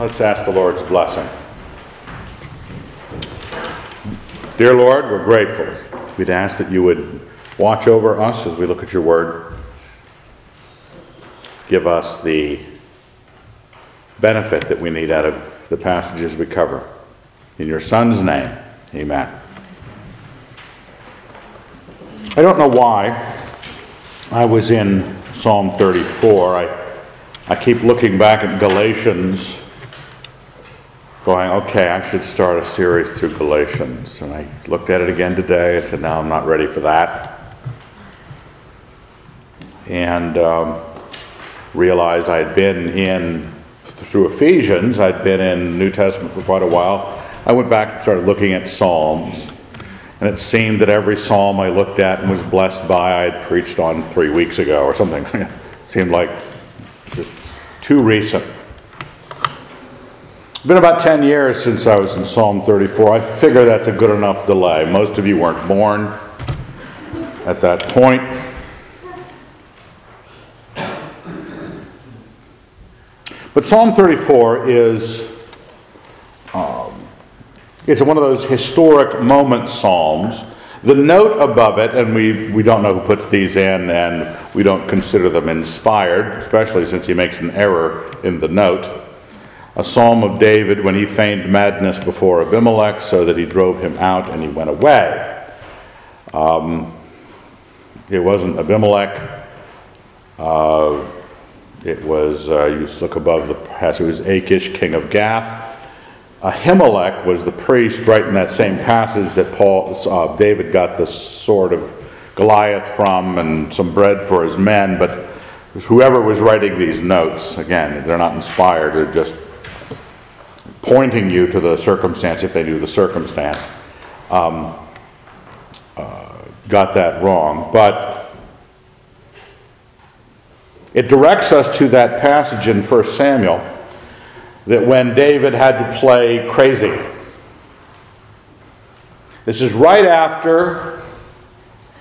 Let's ask the Lord's blessing. Dear Lord, we're grateful. We'd ask that you would watch over us as we look at your word. Give us the benefit that we need out of the passages we cover. In your Son's name, amen. I don't know why I was in Psalm 34. I, I keep looking back at Galatians, going, okay, I should start a series through Galatians. And I looked at it again today. I said, no, I'm not ready for that. And um, realized I had been in, through Ephesians, I'd been in New Testament for quite a while. I went back and started looking at Psalms. And it seemed that every psalm I looked at and was blessed by, I had preached on three weeks ago or something. it seemed like just too recent. It's been about 10 years since I was in Psalm 34. I figure that's a good enough delay. Most of you weren't born at that point. But Psalm 34 is um, it's one of those historic moment psalms. The note above it, and we, we don't know who puts these in, and we don't consider them inspired, especially since he makes an error in the note. A psalm of David when he feigned madness before Abimelech so that he drove him out and he went away. Um, it wasn't Abimelech. Uh, it was, uh, you look above the passage, it was Achish, king of Gath. Ahimelech was the priest right in that same passage that Paul, uh, David got the sword of Goliath from and some bread for his men. But whoever was writing these notes, again, they're not inspired, they're just pointing you to the circumstance if they knew the circumstance, um, uh, got that wrong. But it directs us to that passage in 1 Samuel that when David had to play crazy. This is right after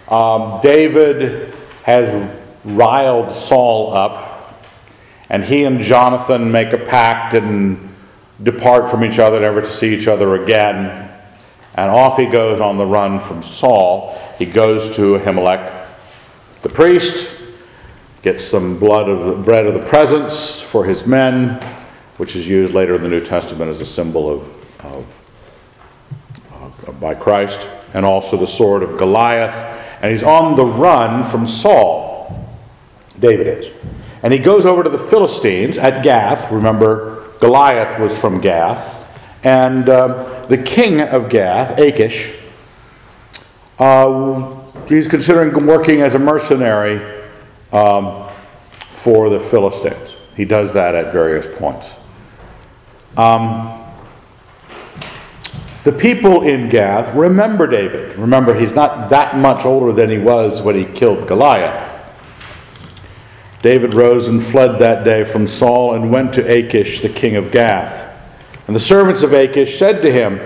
um, David has riled Saul up, and he and Jonathan make a pact and depart from each other, never to see each other again. And off he goes on the run from Saul. He goes to Ahimelech, the priest, gets some blood of the bread of the presence for his men which is used later in the New Testament as a symbol of, of uh, by Christ, and also the sword of Goliath. And he's on the run from Saul. David is. And he goes over to the Philistines at Gath. Remember, Goliath was from Gath. And um, the king of Gath, Achish, uh, he's considering working as a mercenary um, for the Philistines. He does that at various points. Um, the people in Gath remember David. Remember, he's not that much older than he was when he killed Goliath. David rose and fled that day from Saul and went to Achish, the king of Gath. And the servants of Achish said to him,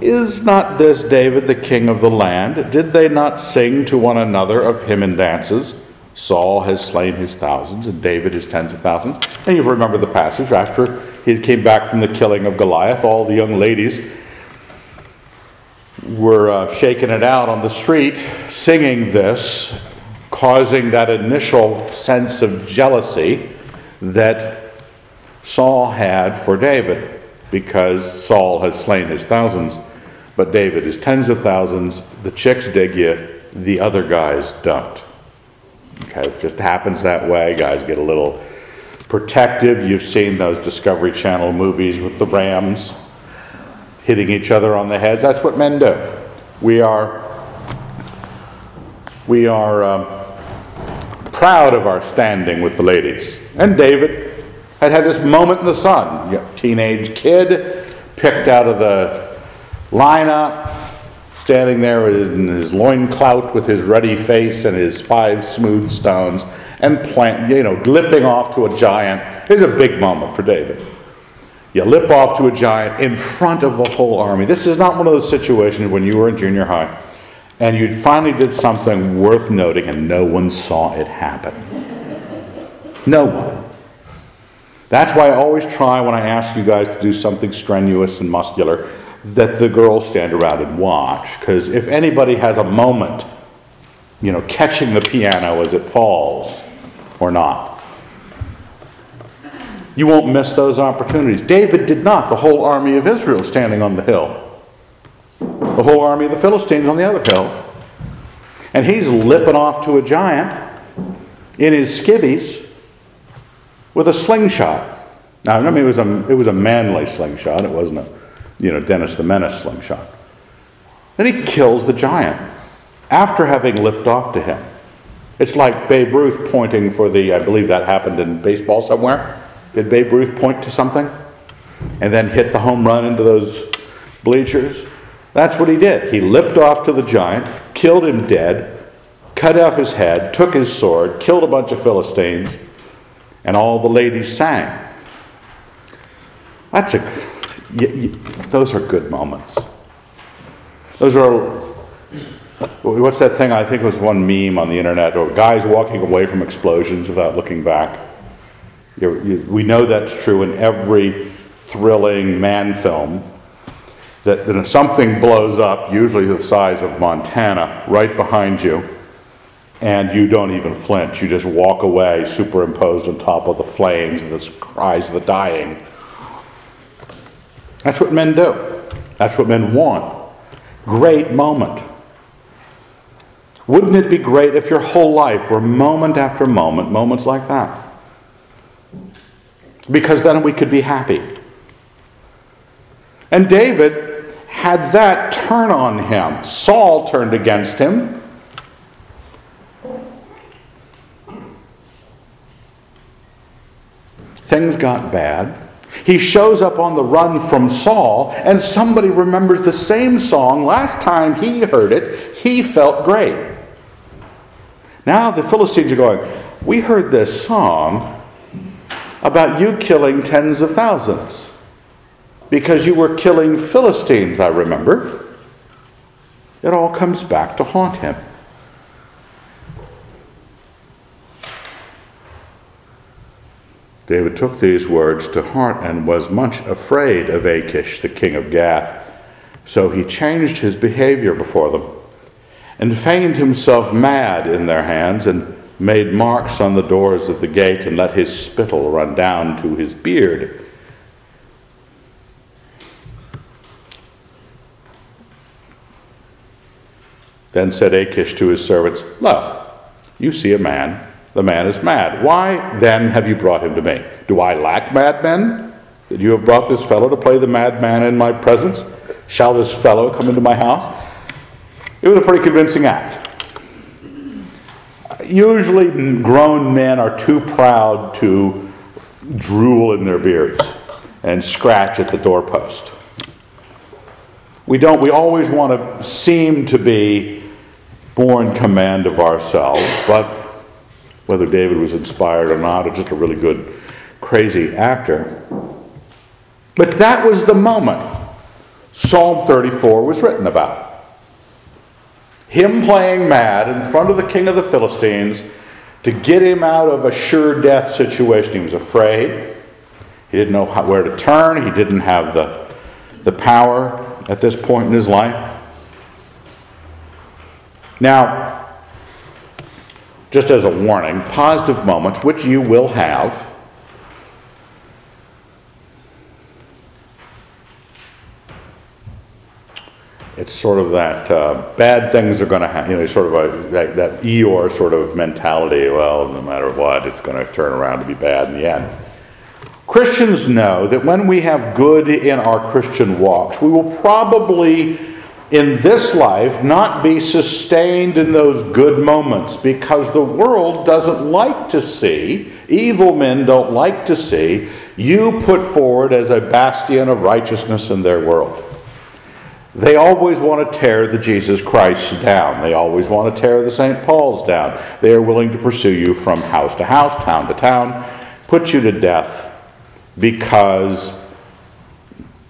Is not this David the king of the land? Did they not sing to one another of him in dances? Saul has slain his thousands, and David his tens of thousands. And you remember the passage after he came back from the killing of Goliath, all the young ladies were uh, shaking it out on the street, singing this, causing that initial sense of jealousy that Saul had for David, because Saul has slain his thousands, but David is tens of thousands. The chicks dig you, the other guys don't. Okay, it just happens that way. Guys get a little protective. You've seen those Discovery Channel movies with the rams hitting each other on the heads. That's what men do. We are, we are um, proud of our standing with the ladies. And David had had this moment in the sun. Teenage kid picked out of the lineup, standing there in his loin clout with his ruddy face and his five smooth stones and plant, you know, lipping off to a giant. It's a big moment for David. You lip off to a giant in front of the whole army. This is not one of those situations when you were in junior high and you finally did something worth noting and no one saw it happen. No one. That's why I always try when I ask you guys to do something strenuous and muscular that the girls stand around and watch. Because if anybody has a moment, you know, catching the piano as it falls or not, you won't miss those opportunities. David did not. The whole army of Israel standing on the hill, the whole army of the Philistines on the other hill. And he's lipping off to a giant in his skivvies with a slingshot. Now, I mean, it was a, it was a manly slingshot. It wasn't a, you know, Dennis the Menace slingshot. Then he kills the giant after having lipped off to him. It's like Babe Ruth pointing for the, I believe that happened in baseball somewhere. Did Babe Ruth point to something and then hit the home run into those bleachers? That's what he did. He lipped off to the giant, killed him dead, cut off his head, took his sword, killed a bunch of Philistines, and all the ladies sang. That's a, those are good moments. Those are, what's that thing? I think it was one meme on the internet, or guys walking away from explosions without looking back. You, we know that's true in every thrilling man film. That, that something blows up, usually the size of Montana, right behind you, and you don't even flinch. You just walk away, superimposed on top of the flames and the cries of the dying. That's what men do. That's what men want. Great moment. Wouldn't it be great if your whole life were moment after moment, moments like that? Because then we could be happy. And David had that turn on him. Saul turned against him. Things got bad. He shows up on the run from Saul, and somebody remembers the same song. Last time he heard it, he felt great. Now the Philistines are going, We heard this song about you killing tens of thousands because you were killing Philistines, I remember. It all comes back to haunt him. David took these words to heart and was much afraid of Achish, the king of Gath. So he changed his behavior before them and feigned himself mad in their hands and made marks on the doors of the gate and let his spittle run down to his beard. Then said Achish to his servants, Lo, you see a man the man is mad. Why then have you brought him to me? Do I lack madmen? That you have brought this fellow to play the madman in my presence? Shall this fellow come into my house? It was a pretty convincing act. Usually, grown men are too proud to drool in their beards and scratch at the doorpost. We don't, we always want to seem to be more in command of ourselves, but whether David was inspired or not, or just a really good, crazy actor. But that was the moment Psalm 34 was written about. Him playing mad in front of the king of the Philistines to get him out of a sure death situation. He was afraid. He didn't know how, where to turn. He didn't have the, the power at this point in his life. Now, just as a warning, positive moments, which you will have, it's sort of that uh, bad things are going to happen, you know, sort of a, that, that Eeyore sort of mentality. Well, no matter what, it's going to turn around to be bad in the end. Christians know that when we have good in our Christian walks, we will probably in this life not be sustained in those good moments because the world doesn't like to see, evil men don't like to see, you put forward as a bastion of righteousness in their world. They always want to tear the Jesus Christ down. They always want to tear the St. Paul's down. They are willing to pursue you from house to house, town to town, put you to death because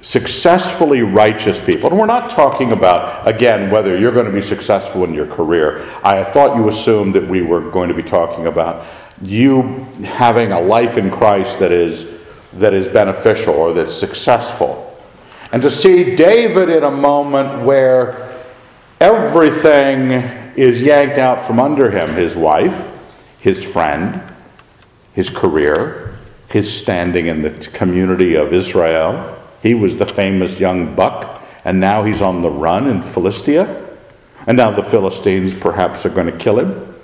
successfully righteous people, and we're not talking about, again, whether you're going to be successful in your career. I thought you assumed that we were going to be talking about you having a life in Christ that is that is beneficial or that's successful. And to see David in a moment where everything is yanked out from under him his wife, his friend, his career, his standing in the community of Israel. He was the famous young buck, and now he's on the run in Philistia. And now the Philistines perhaps are going to kill him,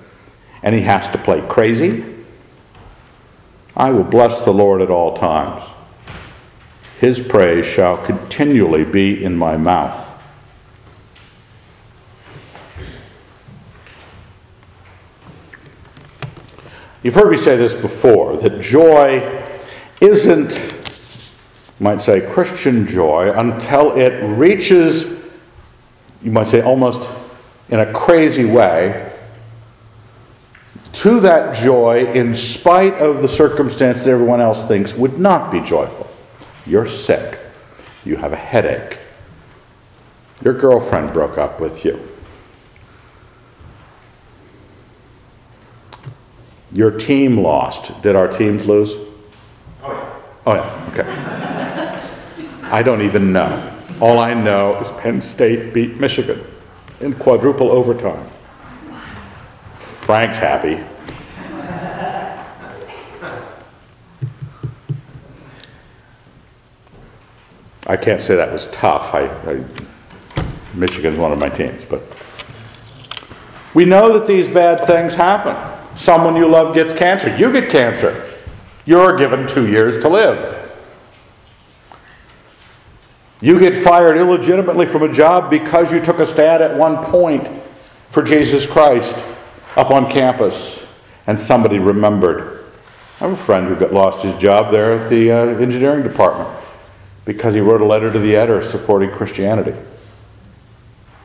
and he has to play crazy. I will bless the Lord at all times. His praise shall continually be in my mouth. You've heard me say this before that joy isn't, might say, Christian joy until it reaches, you might say, almost in a crazy way, to that joy in spite of the circumstance that everyone else thinks would not be joyful. You're sick. You have a headache. Your girlfriend broke up with you. Your team lost. Did our teams lose? Oh, yeah. Oh, yeah. Okay. I don't even know. All I know is Penn State beat Michigan in quadruple overtime. Frank's happy. I can't say that was tough. I, I, Michigan's one of my teams, but we know that these bad things happen. Someone you love gets cancer. You get cancer. You're given two years to live. You get fired illegitimately from a job because you took a stand at one point for Jesus Christ up on campus and somebody remembered. I have a friend who got lost his job there at the uh, engineering department because he wrote a letter to the editor supporting Christianity.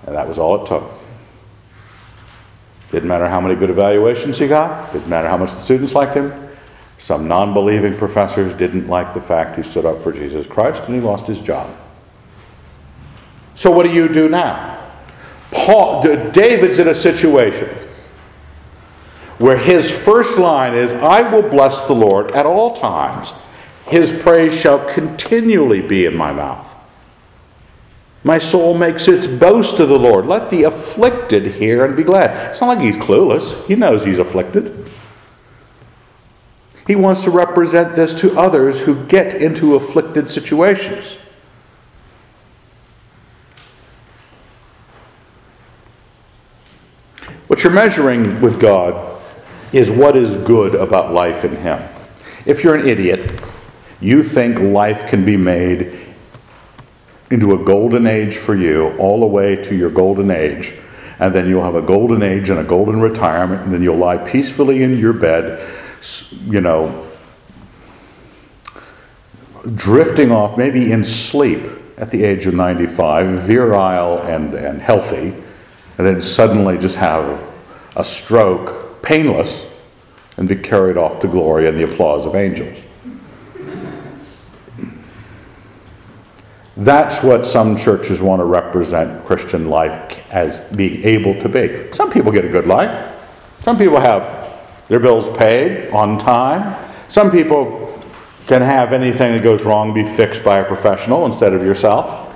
And that was all it took. Didn't matter how many good evaluations he got, didn't matter how much the students liked him. Some non believing professors didn't like the fact he stood up for Jesus Christ and he lost his job. So, what do you do now? Paul, David's in a situation where his first line is, I will bless the Lord at all times. His praise shall continually be in my mouth. My soul makes its boast to the Lord. Let the afflicted hear and be glad. It's not like he's clueless, he knows he's afflicted. He wants to represent this to others who get into afflicted situations. What you're measuring with God is what is good about life in Him. If you're an idiot, you think life can be made into a golden age for you all the way to your golden age. And then you'll have a golden age and a golden retirement, and then you'll lie peacefully in your bed, you know, drifting off, maybe in sleep at the age of 95, virile and, and healthy, and then suddenly just have a stroke, painless, and be carried off to glory and the applause of angels. That's what some churches want to represent Christian life as being able to be. Some people get a good life. Some people have their bills paid on time. Some people can have anything that goes wrong be fixed by a professional instead of yourself.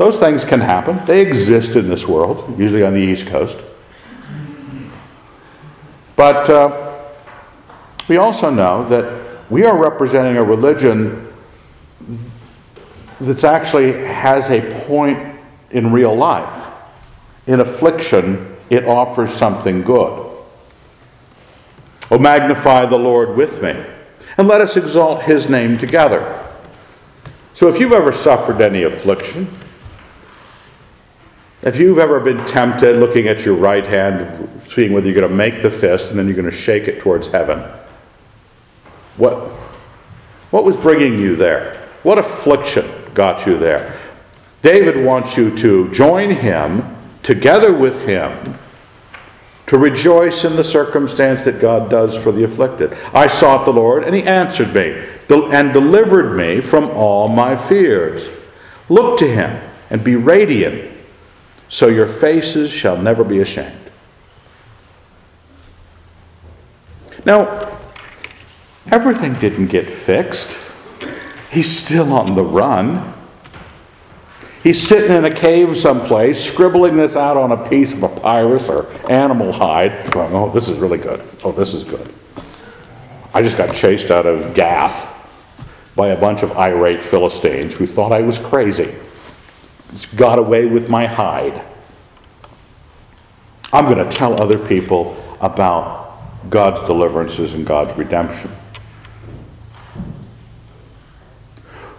Those things can happen. They exist in this world, usually on the East Coast. But uh, we also know that we are representing a religion that actually has a point in real life. In affliction, it offers something good. Oh, magnify the Lord with me, and let us exalt his name together. So, if you've ever suffered any affliction, if you've ever been tempted looking at your right hand, seeing whether you're going to make the fist and then you're going to shake it towards heaven, what, what was bringing you there? What affliction got you there. David wants you to join him, together with him, to rejoice in the circumstance that God does for the afflicted. I sought the Lord, and he answered me and delivered me from all my fears. Look to him and be radiant, so your faces shall never be ashamed. Now, everything didn't get fixed He's still on the run. He's sitting in a cave someplace, scribbling this out on a piece of papyrus or animal hide, going, oh, this is really good. Oh, this is good. I just got chased out of Gath by a bunch of irate Philistines who thought I was crazy. Got away with my hide. I'm going to tell other people about God's deliverances and God's redemption.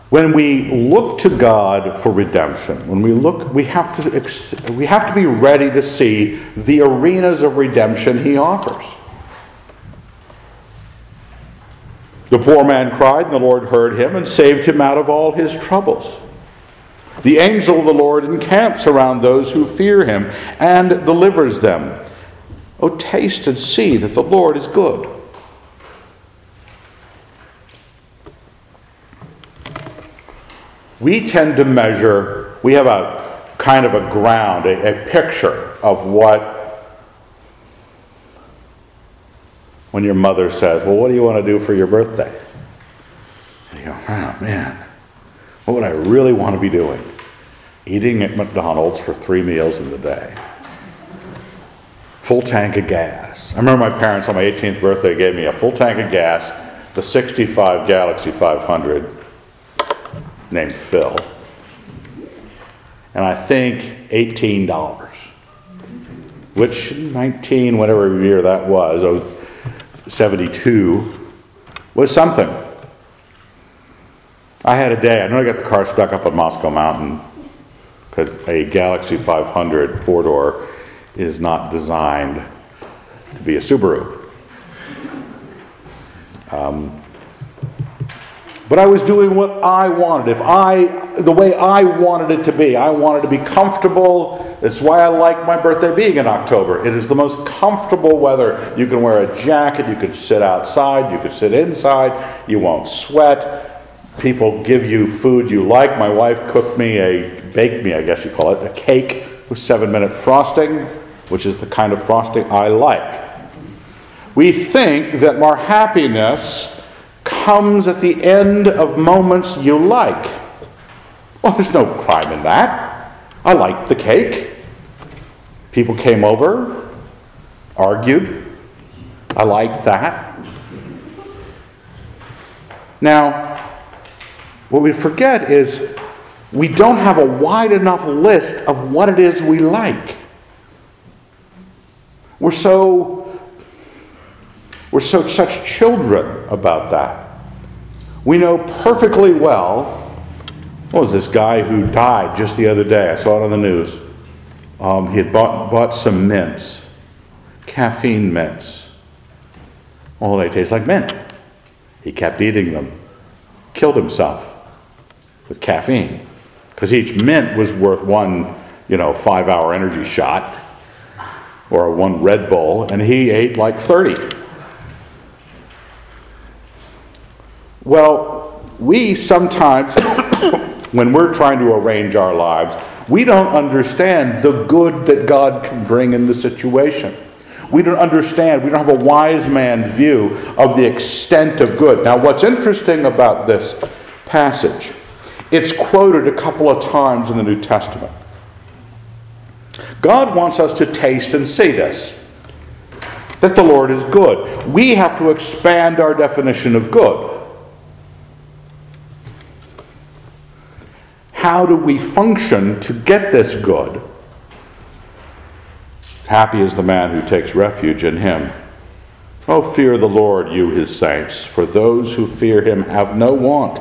When we look to God for redemption, when we look, we have to, we have to be ready to see the arenas of redemption He offers. The poor man cried, and the Lord heard him and saved him out of all his troubles. The angel of the Lord encamps around those who fear him and delivers them. Oh, taste and see that the Lord is good. We tend to measure, we have a kind of a ground, a, a picture of what when your mother says, Well, what do you want to do for your birthday? And you go, Oh, man, what would I really want to be doing? Eating at McDonald's for three meals in the day. Full tank of gas. I remember my parents on my 18th birthday gave me a full tank of gas, the 65 Galaxie 500, named Phil. And I think $18, which 19, whatever year that was, 72 was something. I had a day, I know I got the car stuck up on Moscow Mountain because a Galaxie 500 four door is not designed to be a Subaru. Um, but I was doing what I wanted. If I, the way I wanted it to be, I wanted to be comfortable. It's why I like my birthday being in October. It is the most comfortable weather. You can wear a jacket, you can sit outside, you can sit inside, you won't sweat. People give you food you like. My wife cooked me a, baked me, I guess you call it, a cake with seven minute frosting, which is the kind of frosting I like. We think that our happiness comes at the end of moments you like. Well, there's no crime in that. I liked the cake. People came over, argued. I liked that. Now, what we forget is we don't have a wide enough list of what it is we like. We're so we're so such children about that. We know perfectly well. What was this guy who died just the other day? I saw it on the news. Um, he had bought, bought some mints, caffeine mints. Oh, they taste like mint. He kept eating them, killed himself with caffeine because each mint was worth one, you know, five hour energy shot or one Red Bull, and he ate like 30. Well, we sometimes, when we're trying to arrange our lives, we don't understand the good that God can bring in the situation. We don't understand, we don't have a wise man's view of the extent of good. Now, what's interesting about this passage, it's quoted a couple of times in the New Testament. God wants us to taste and see this that the Lord is good. We have to expand our definition of good. How do we function to get this good? Happy is the man who takes refuge in him. Oh, fear the Lord, you his saints, for those who fear him have no want.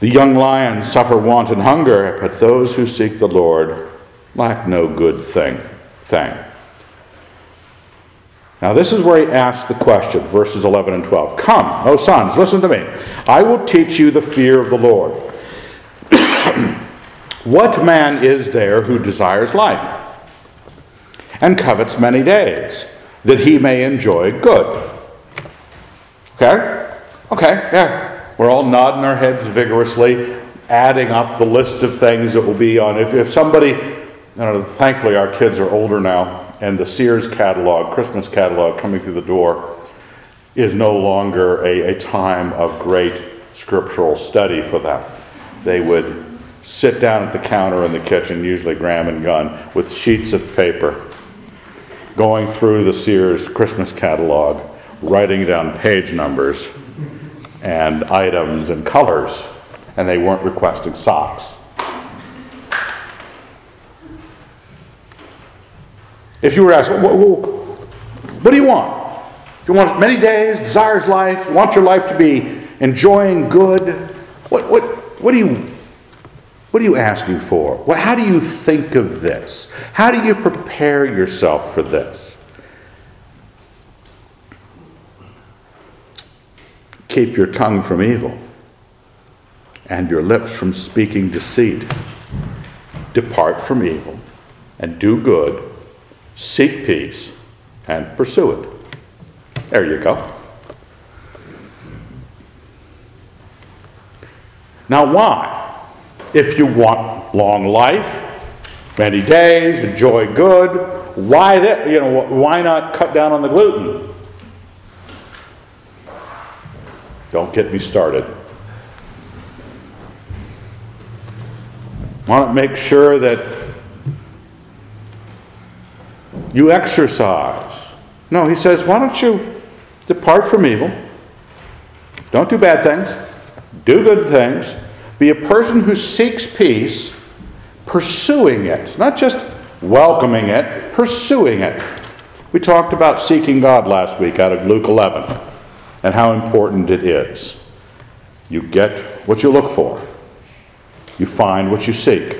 The young lions suffer want and hunger, but those who seek the Lord lack no good thing. thing. Now, this is where he asks the question, verses 11 and 12. Come, O sons, listen to me. I will teach you the fear of the Lord. what man is there who desires life and covets many days, that he may enjoy good? Okay? Okay, yeah. We're all nodding our heads vigorously, adding up the list of things that will be on. If, if somebody, know, thankfully our kids are older now, and the Sears catalog, Christmas catalog coming through the door, is no longer a, a time of great scriptural study for them. They would sit down at the counter in the kitchen, usually Graham and Gunn, with sheets of paper, going through the Sears Christmas catalog, writing down page numbers and items and colors, and they weren't requesting socks. If you were asked, what, what do you want? Do you want many days, desires life, want your life to be enjoying good? What, what, what, are, you, what are you asking for? how do you think of this? How do you prepare yourself for this? Keep your tongue from evil and your lips from speaking deceit. Depart from evil and do good, seek peace and pursue it. There you go. Now, why? If you want long life, many days, enjoy good, why that? You know, why not cut down on the gluten? Don't get me started. Want to make sure that you exercise. No, he says, why don't you depart from evil? Don't do bad things. Do good things. Be a person who seeks peace, pursuing it, not just welcoming it, pursuing it. We talked about seeking God last week out of Luke 11 and how important it is. You get what you look for, you find what you seek.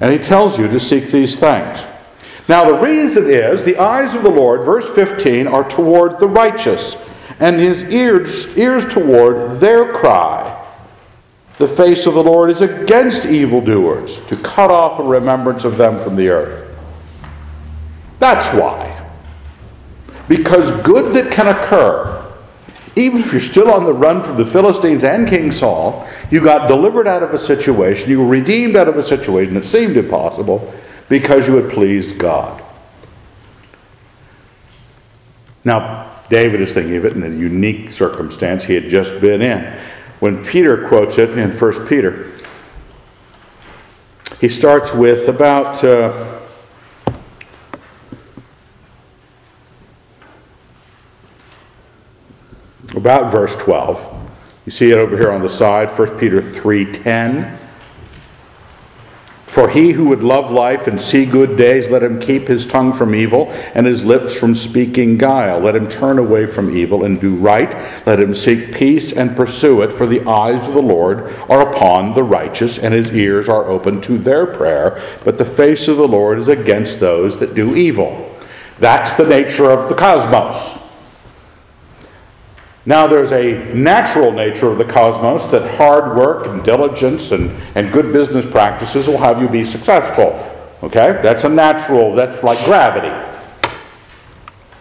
And he tells you to seek these things. Now, the reason is the eyes of the Lord, verse 15, are toward the righteous, and his ears, ears toward their cry. The face of the Lord is against evildoers, to cut off a remembrance of them from the earth. That's why because good that can occur, even if you're still on the run from the Philistines and King Saul, you got delivered out of a situation, you were redeemed out of a situation that seemed impossible because you had pleased God. Now, David is thinking of it in a unique circumstance he had just been in. When Peter quotes it in 1 Peter, he starts with about. Uh, about verse 12. You see it over here on the side, 1 Peter 3:10. For he who would love life and see good days, let him keep his tongue from evil and his lips from speaking guile. Let him turn away from evil and do right. Let him seek peace and pursue it, for the eyes of the Lord are upon the righteous, and his ears are open to their prayer. But the face of the Lord is against those that do evil. That's the nature of the cosmos. Now, there's a natural nature of the cosmos that hard work and diligence and, and good business practices will have you be successful. Okay? That's a natural, that's like gravity.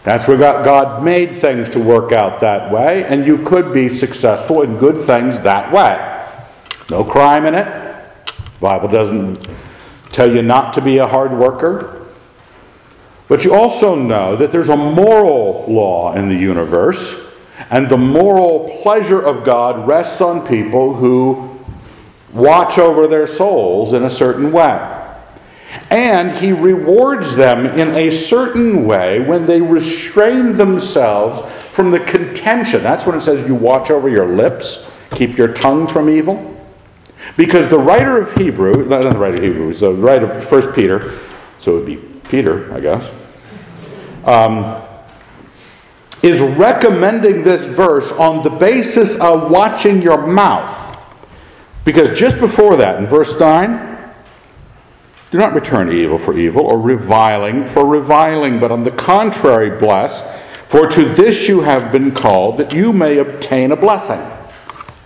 That's where God made things to work out that way, and you could be successful in good things that way. No crime in it. The Bible doesn't tell you not to be a hard worker. But you also know that there's a moral law in the universe and the moral pleasure of God rests on people who watch over their souls in a certain way. And he rewards them in a certain way when they restrain themselves from the contention. That's when it says you watch over your lips, keep your tongue from evil. Because the writer of Hebrew, not the writer of Hebrew, the writer of 1 Peter, so it would be Peter, I guess. Um, is recommending this verse on the basis of watching your mouth. Because just before that, in verse 9, do not return evil for evil or reviling for reviling, but on the contrary, bless, for to this you have been called, that you may obtain a blessing.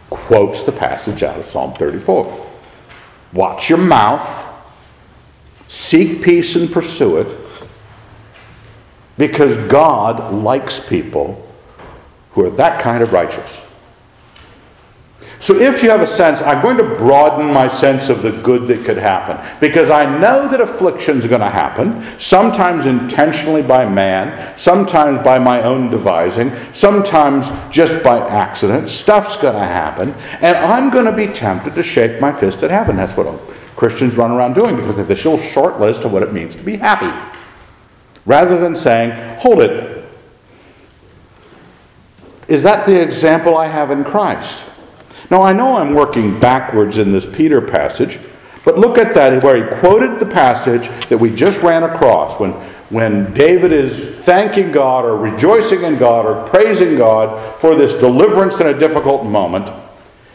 Quotes the passage out of Psalm 34. Watch your mouth, seek peace and pursue it because God likes people who are that kind of righteous. So if you have a sense, I'm going to broaden my sense of the good that could happen because I know that affliction's going to happen, sometimes intentionally by man, sometimes by my own devising, sometimes just by accident. Stuff's going to happen, and I'm going to be tempted to shake my fist at heaven. That's what Christians run around doing because they have this little short list of what it means to be happy. Rather than saying, hold it, is that the example I have in Christ? Now, I know I'm working backwards in this Peter passage, but look at that where he quoted the passage that we just ran across when, when David is thanking God or rejoicing in God or praising God for this deliverance in a difficult moment.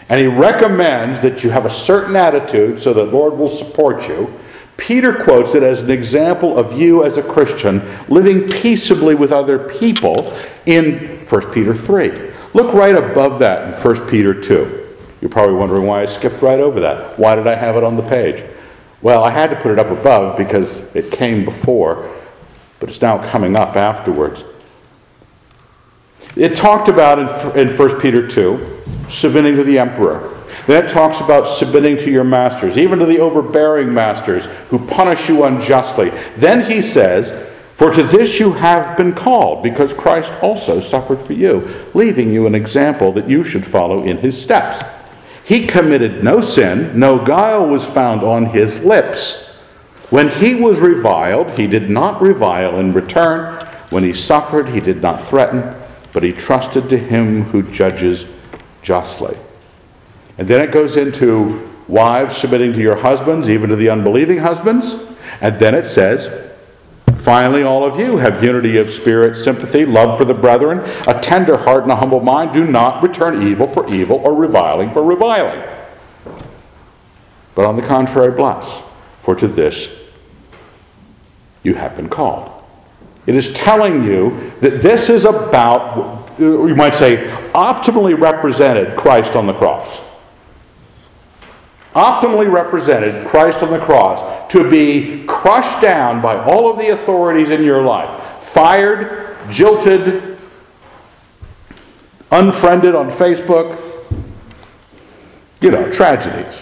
And he recommends that you have a certain attitude so that Lord will support you. Peter quotes it as an example of you as a Christian living peaceably with other people in 1 Peter 3. Look right above that in 1 Peter 2. You're probably wondering why I skipped right over that. Why did I have it on the page? Well, I had to put it up above because it came before, but it's now coming up afterwards. It talked about in, in 1 Peter 2 submitting to the emperor. Then it talks about submitting to your masters, even to the overbearing masters who punish you unjustly. Then he says, For to this you have been called, because Christ also suffered for you, leaving you an example that you should follow in his steps. He committed no sin, no guile was found on his lips. When he was reviled, he did not revile in return. When he suffered, he did not threaten, but he trusted to him who judges justly. And then it goes into wives submitting to your husbands, even to the unbelieving husbands. And then it says, Finally, all of you have unity of spirit, sympathy, love for the brethren, a tender heart, and a humble mind. Do not return evil for evil or reviling for reviling. But on the contrary, bless, for to this you have been called. It is telling you that this is about, you might say, optimally represented Christ on the cross optimally represented Christ on the cross to be crushed down by all of the authorities in your life, fired, jilted, unfriended on Facebook, you know, tragedies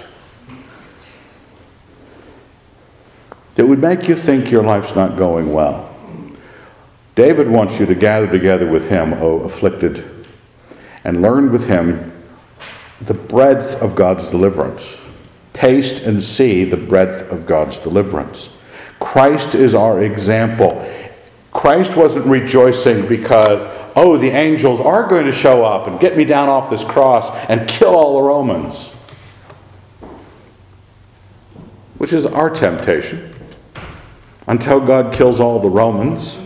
that would make you think your life's not going well. David wants you to gather together with him, O afflicted, and learn with him the breadth of God's deliverance. Taste and see the breadth of God's deliverance. Christ is our example. Christ wasn't rejoicing because, oh, the angels are going to show up and get me down off this cross and kill all the Romans, which is our temptation. Until God kills all the Romans,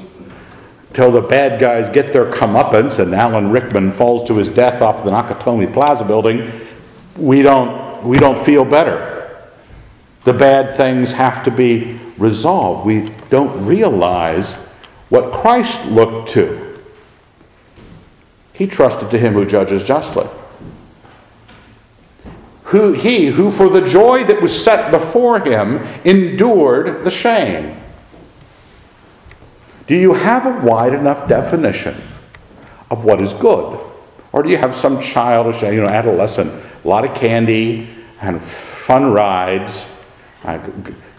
until the bad guys get their comeuppance and Alan Rickman falls to his death off the Nakatomi Plaza building, we don't we don't feel better. The bad things have to be resolved. We don't realize what Christ looked to. He trusted to him who judges justly. Who, he who, for the joy that was set before him, endured the shame. Do you have a wide enough definition of what is good? Or do you have some childish, you know, adolescent, a lot of candy, and fun rides. I,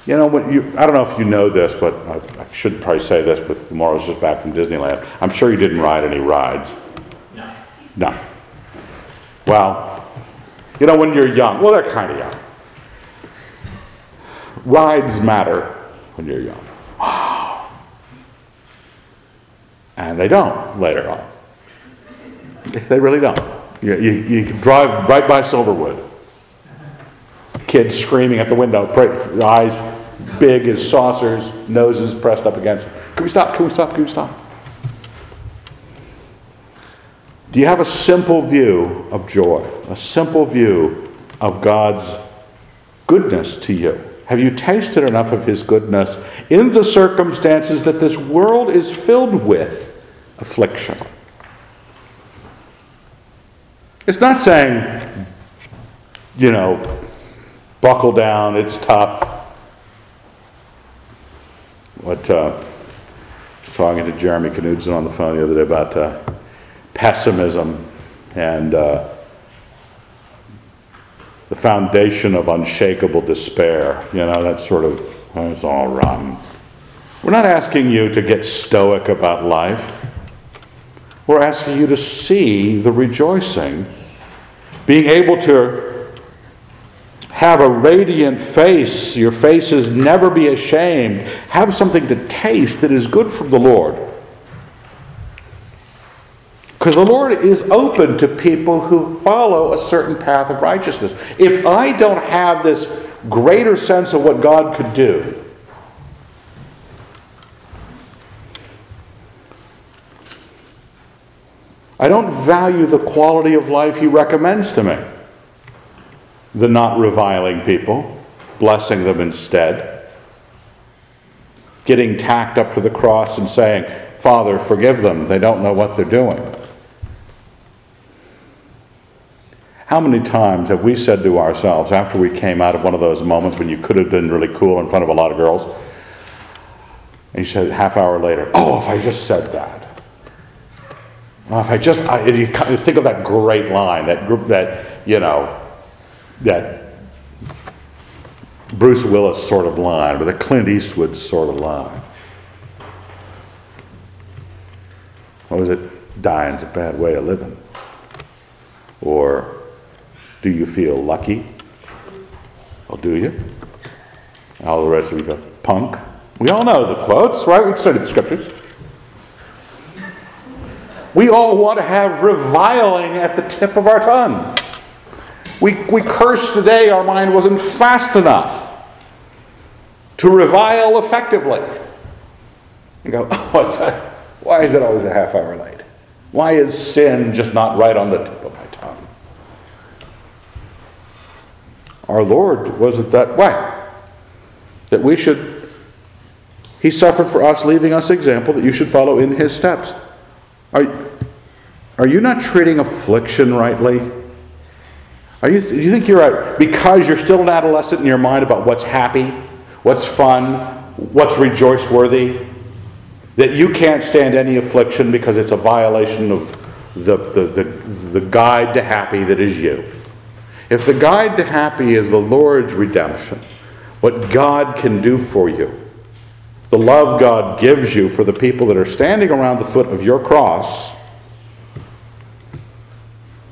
you know, what you, I don't know if you know this, but I, I should probably say this, but Laura's just back from Disneyland. I'm sure you didn't ride any rides. No. No. Well, you know, when you're young, well, they're kind of young. Rides matter when you're young. And they don't later on. They really don't. You, you, you can drive right by Silverwood kids screaming at the window, eyes big as saucers, noses pressed up against. Can we stop? Can we stop? Can we stop? Do you have a simple view of joy? A simple view of God's goodness to you? Have you tasted enough of His goodness in the circumstances that this world is filled with affliction? It's not saying, you know, buckle down, it's tough. What, uh, I was talking to Jeremy Knudsen on the phone the other day about uh, pessimism and uh, the foundation of unshakable despair. You know, that sort of, it's all rotten. We're not asking you to get stoic about life. We're asking you to see the rejoicing, being able to have a radiant face, your faces never be ashamed, have something to taste that is good from the Lord. Because the Lord is open to people who follow a certain path of righteousness. If I don't have this greater sense of what God could do, I don't value the quality of life He recommends to me. The not reviling people, blessing them instead, getting tacked up to the cross and saying, Father, forgive them, they don't know what they're doing. How many times have we said to ourselves after we came out of one of those moments when you could have been really cool in front of a lot of girls? And you said half hour later, oh, if I just said that. Oh, if I just, I, you think of that great line, that group, that, you know, that Bruce Willis sort of line, but the Clint Eastwood sort of line. What was it? Dying's a bad way of living. Or do you feel lucky? Well, do you? All the rest of you go, punk. We all know the quotes, right? We studied the scriptures. We all want to have reviling at the tip of our tongue. We, we curse the day our mind wasn't fast enough to revile effectively. You go, oh, why is it always a half hour late? Why is sin just not right on the tip of my tongue? Our Lord wasn't that way. That we should, He suffered for us, leaving us example that you should follow in His steps. Are, are you not treating affliction rightly? Are you, do you think you're right? Because you're still an adolescent in your mind about what's happy, what's fun, what's rejoice worthy, that you can't stand any affliction because it's a violation of the, the, the, the guide to happy that is you. If the guide to happy is the Lord's redemption, what God can do for you, the love God gives you for the people that are standing around the foot of your cross,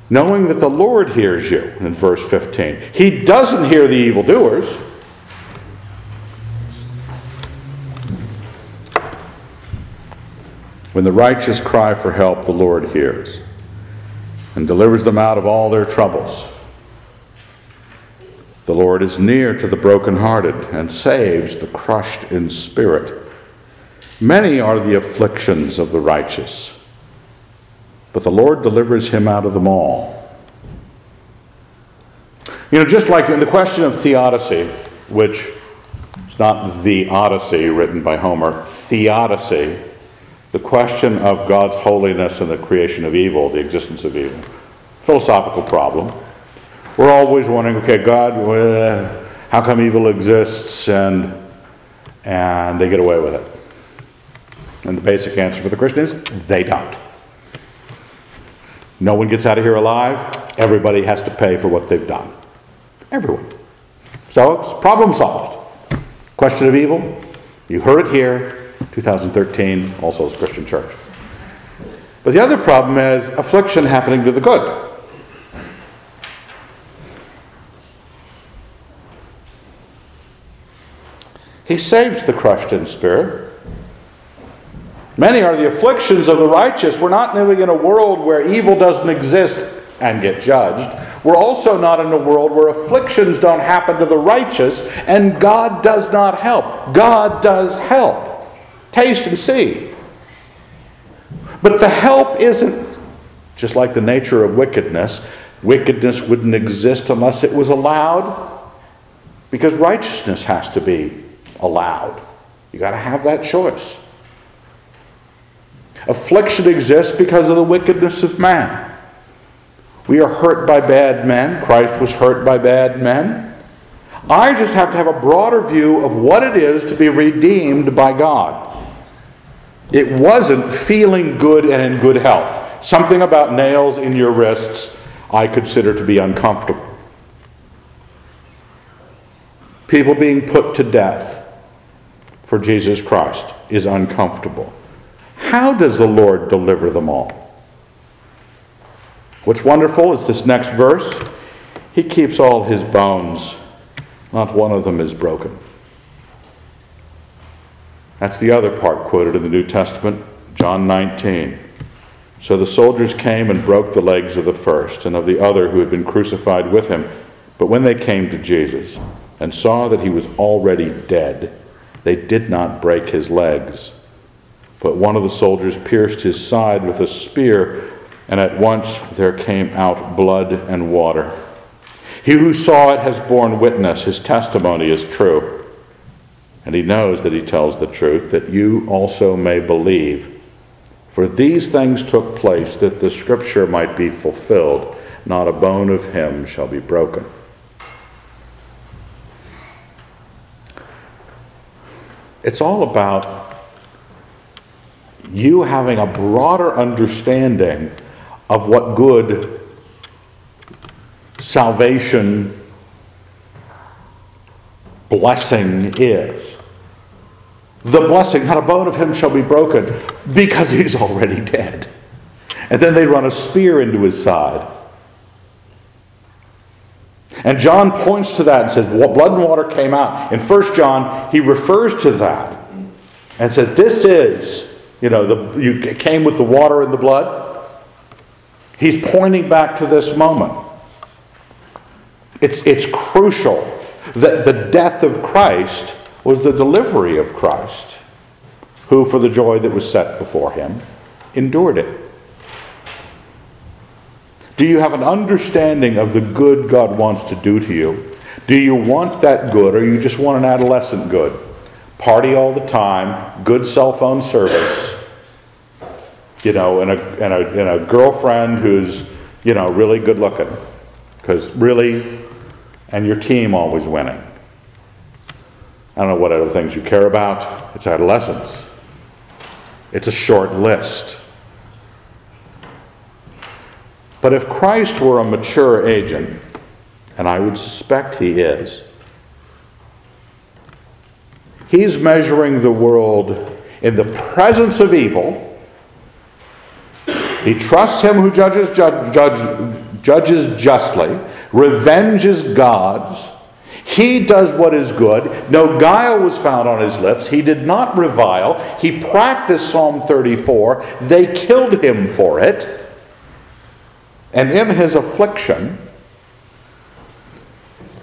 knowing that the Lord hears you, in verse 15. He doesn't hear the evildoers. When the righteous cry for help, the Lord hears and delivers them out of all their troubles. The Lord is near to the brokenhearted and saves the crushed in spirit. Many are the afflictions of the righteous, but the Lord delivers him out of them all. You know, just like in the question of theodicy, which is not the Odyssey written by Homer, theodicy, the question of God's holiness and the creation of evil, the existence of evil, philosophical problem. We're always wondering, okay, God, how come evil exists and, and they get away with it? And the basic answer for the Christian is they don't. No one gets out of here alive. Everybody has to pay for what they've done. Everyone. So it's problem solved. Question of evil, you heard it here, 2013, also as Christian Church. But the other problem is affliction happening to the good. He saves the crushed in spirit. Many are the afflictions of the righteous. We're not living in a world where evil doesn't exist and get judged. We're also not in a world where afflictions don't happen to the righteous and God does not help. God does help. Taste and see. But the help isn't just like the nature of wickedness. Wickedness wouldn't exist unless it was allowed because righteousness has to be allowed. You got to have that choice. Affliction exists because of the wickedness of man. We are hurt by bad men. Christ was hurt by bad men. I just have to have a broader view of what it is to be redeemed by God. It wasn't feeling good and in good health. Something about nails in your wrists I consider to be uncomfortable. people being put to death for Jesus Christ is uncomfortable. How does the Lord deliver them all? What's wonderful is this next verse. He keeps all his bones, not one of them is broken. That's the other part quoted in the New Testament, John 19. So the soldiers came and broke the legs of the first and of the other who had been crucified with him. But when they came to Jesus and saw that he was already dead, they did not break his legs. But one of the soldiers pierced his side with a spear, and at once there came out blood and water. He who saw it has borne witness, his testimony is true. And he knows that he tells the truth, that you also may believe. For these things took place that the scripture might be fulfilled not a bone of him shall be broken. It's all about you having a broader understanding of what good salvation blessing is. The blessing, not a bone of him shall be broken, because he's already dead. And then they run a spear into his side. And John points to that and says, Blood and water came out. In 1 John, he refers to that and says, This is, you know, the, you came with the water and the blood. He's pointing back to this moment. It's, it's crucial that the death of Christ was the delivery of Christ, who, for the joy that was set before him, endured it. Do you have an understanding of the good God wants to do to you? Do you want that good, or you just want an adolescent good? Party all the time, good cell phone service, you know, and a, and a, and a girlfriend who's, you know, really good looking. Because really, and your team always winning. I don't know what other things you care about. It's adolescence. It's a short list. But if Christ were a mature agent, and I would suspect he is, he's measuring the world in the presence of evil. He trusts him who judges, judge, judge, judges justly, revenges God's. He does what is good. No guile was found on his lips. He did not revile. He practiced Psalm 34. They killed him for it. And in his affliction,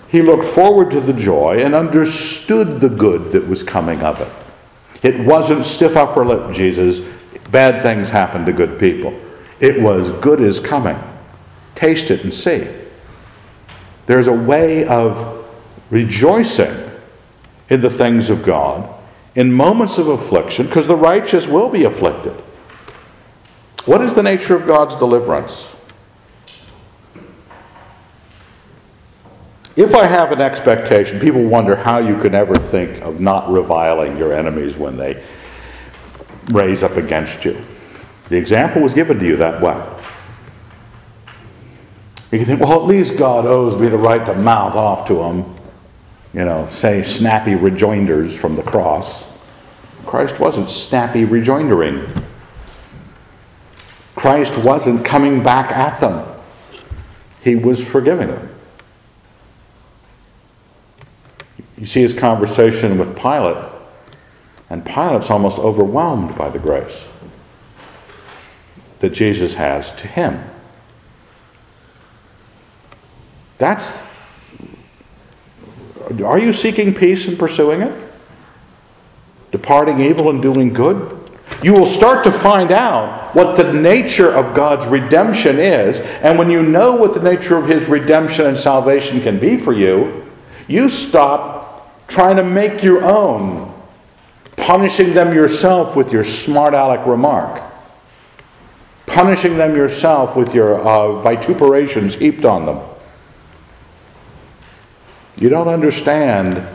he looked forward to the joy and understood the good that was coming of it. It wasn't stiff upper lip, Jesus. Bad things happen to good people. It was good is coming. Taste it and see. There's a way of rejoicing in the things of God in moments of affliction, because the righteous will be afflicted. What is the nature of God's deliverance? If I have an expectation, people wonder how you can ever think of not reviling your enemies when they raise up against you. The example was given to you that way. You can think, well, at least God owes me the right to mouth off to him, you know, say snappy rejoinders from the cross. Christ wasn't snappy rejoindering. Christ wasn't coming back at them. He was forgiving them. You see his conversation with Pilate, and Pilate's almost overwhelmed by the grace that Jesus has to him. That's. Are you seeking peace and pursuing it? Departing evil and doing good? You will start to find out what the nature of God's redemption is, and when you know what the nature of His redemption and salvation can be for you, you stop trying to make your own, punishing them yourself with your smart aleck remark, punishing them yourself with your uh, vituperations heaped on them. You don't understand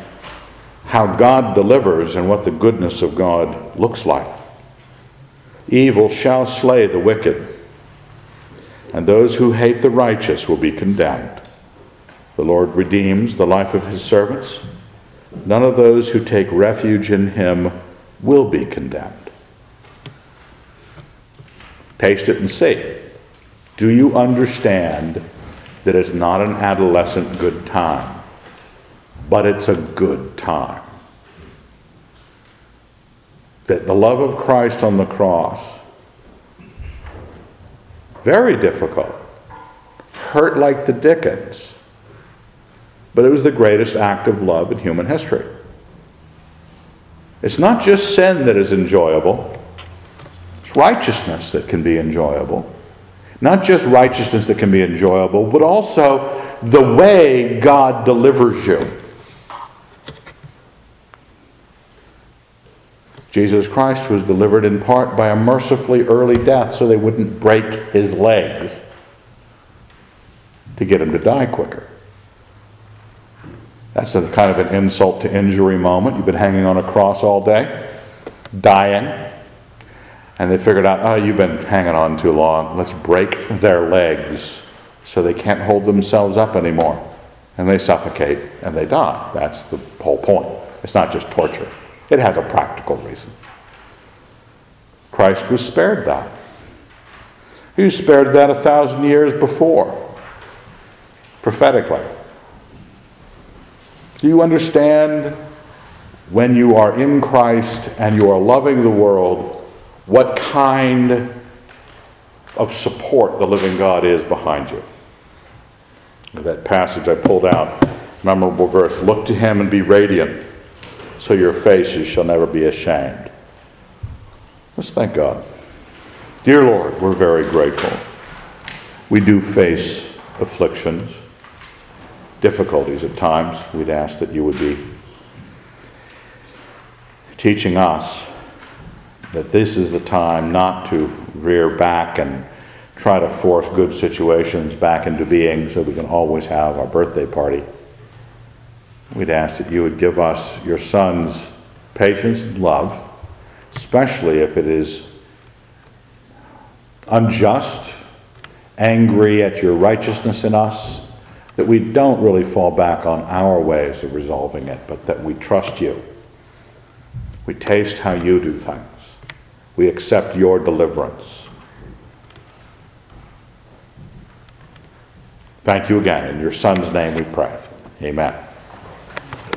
how God delivers and what the goodness of God looks like. Evil shall slay the wicked, and those who hate the righteous will be condemned. The Lord redeems the life of his servants none of those who take refuge in him will be condemned. Taste it and see. Do you understand that it's not an adolescent good time, but it's a good time? That the love of Christ on the cross, very difficult, hurt like the dickens, but it was the greatest act of love in human history. It's not just sin that is enjoyable, it's righteousness that can be enjoyable. Not just righteousness that can be enjoyable, but also the way God delivers you. Jesus Christ was delivered in part by a mercifully early death so they wouldn't break his legs to get him to die quicker. That's a kind of an insult to injury moment. You've been hanging on a cross all day, dying. And they figured out, oh, you've been hanging on too long. Let's break their legs so they can't hold themselves up anymore. And they suffocate and they die. That's the whole point. It's not just torture, it has a practical reason. Christ was spared that. He was spared that a thousand years before, prophetically. Do you understand when you are in Christ and you are loving the world? what kind of support the living God is behind you. That passage I pulled out, memorable verse look to him and be radiant, so your faces shall never be ashamed. Let's thank God. Dear Lord, we're very grateful. We do face afflictions, difficulties at times. We'd ask that you would be teaching us that this is the time not to rear back and try to force good situations back into being so we can always have our birthday party. We'd ask that you would give us your son's patience and love, especially if it is unjust, angry at your righteousness in us, that we don't really fall back on our ways of resolving it, but that we trust you. We taste how you do things. We accept your deliverance. Thank you again. In your Son's name we pray. Amen.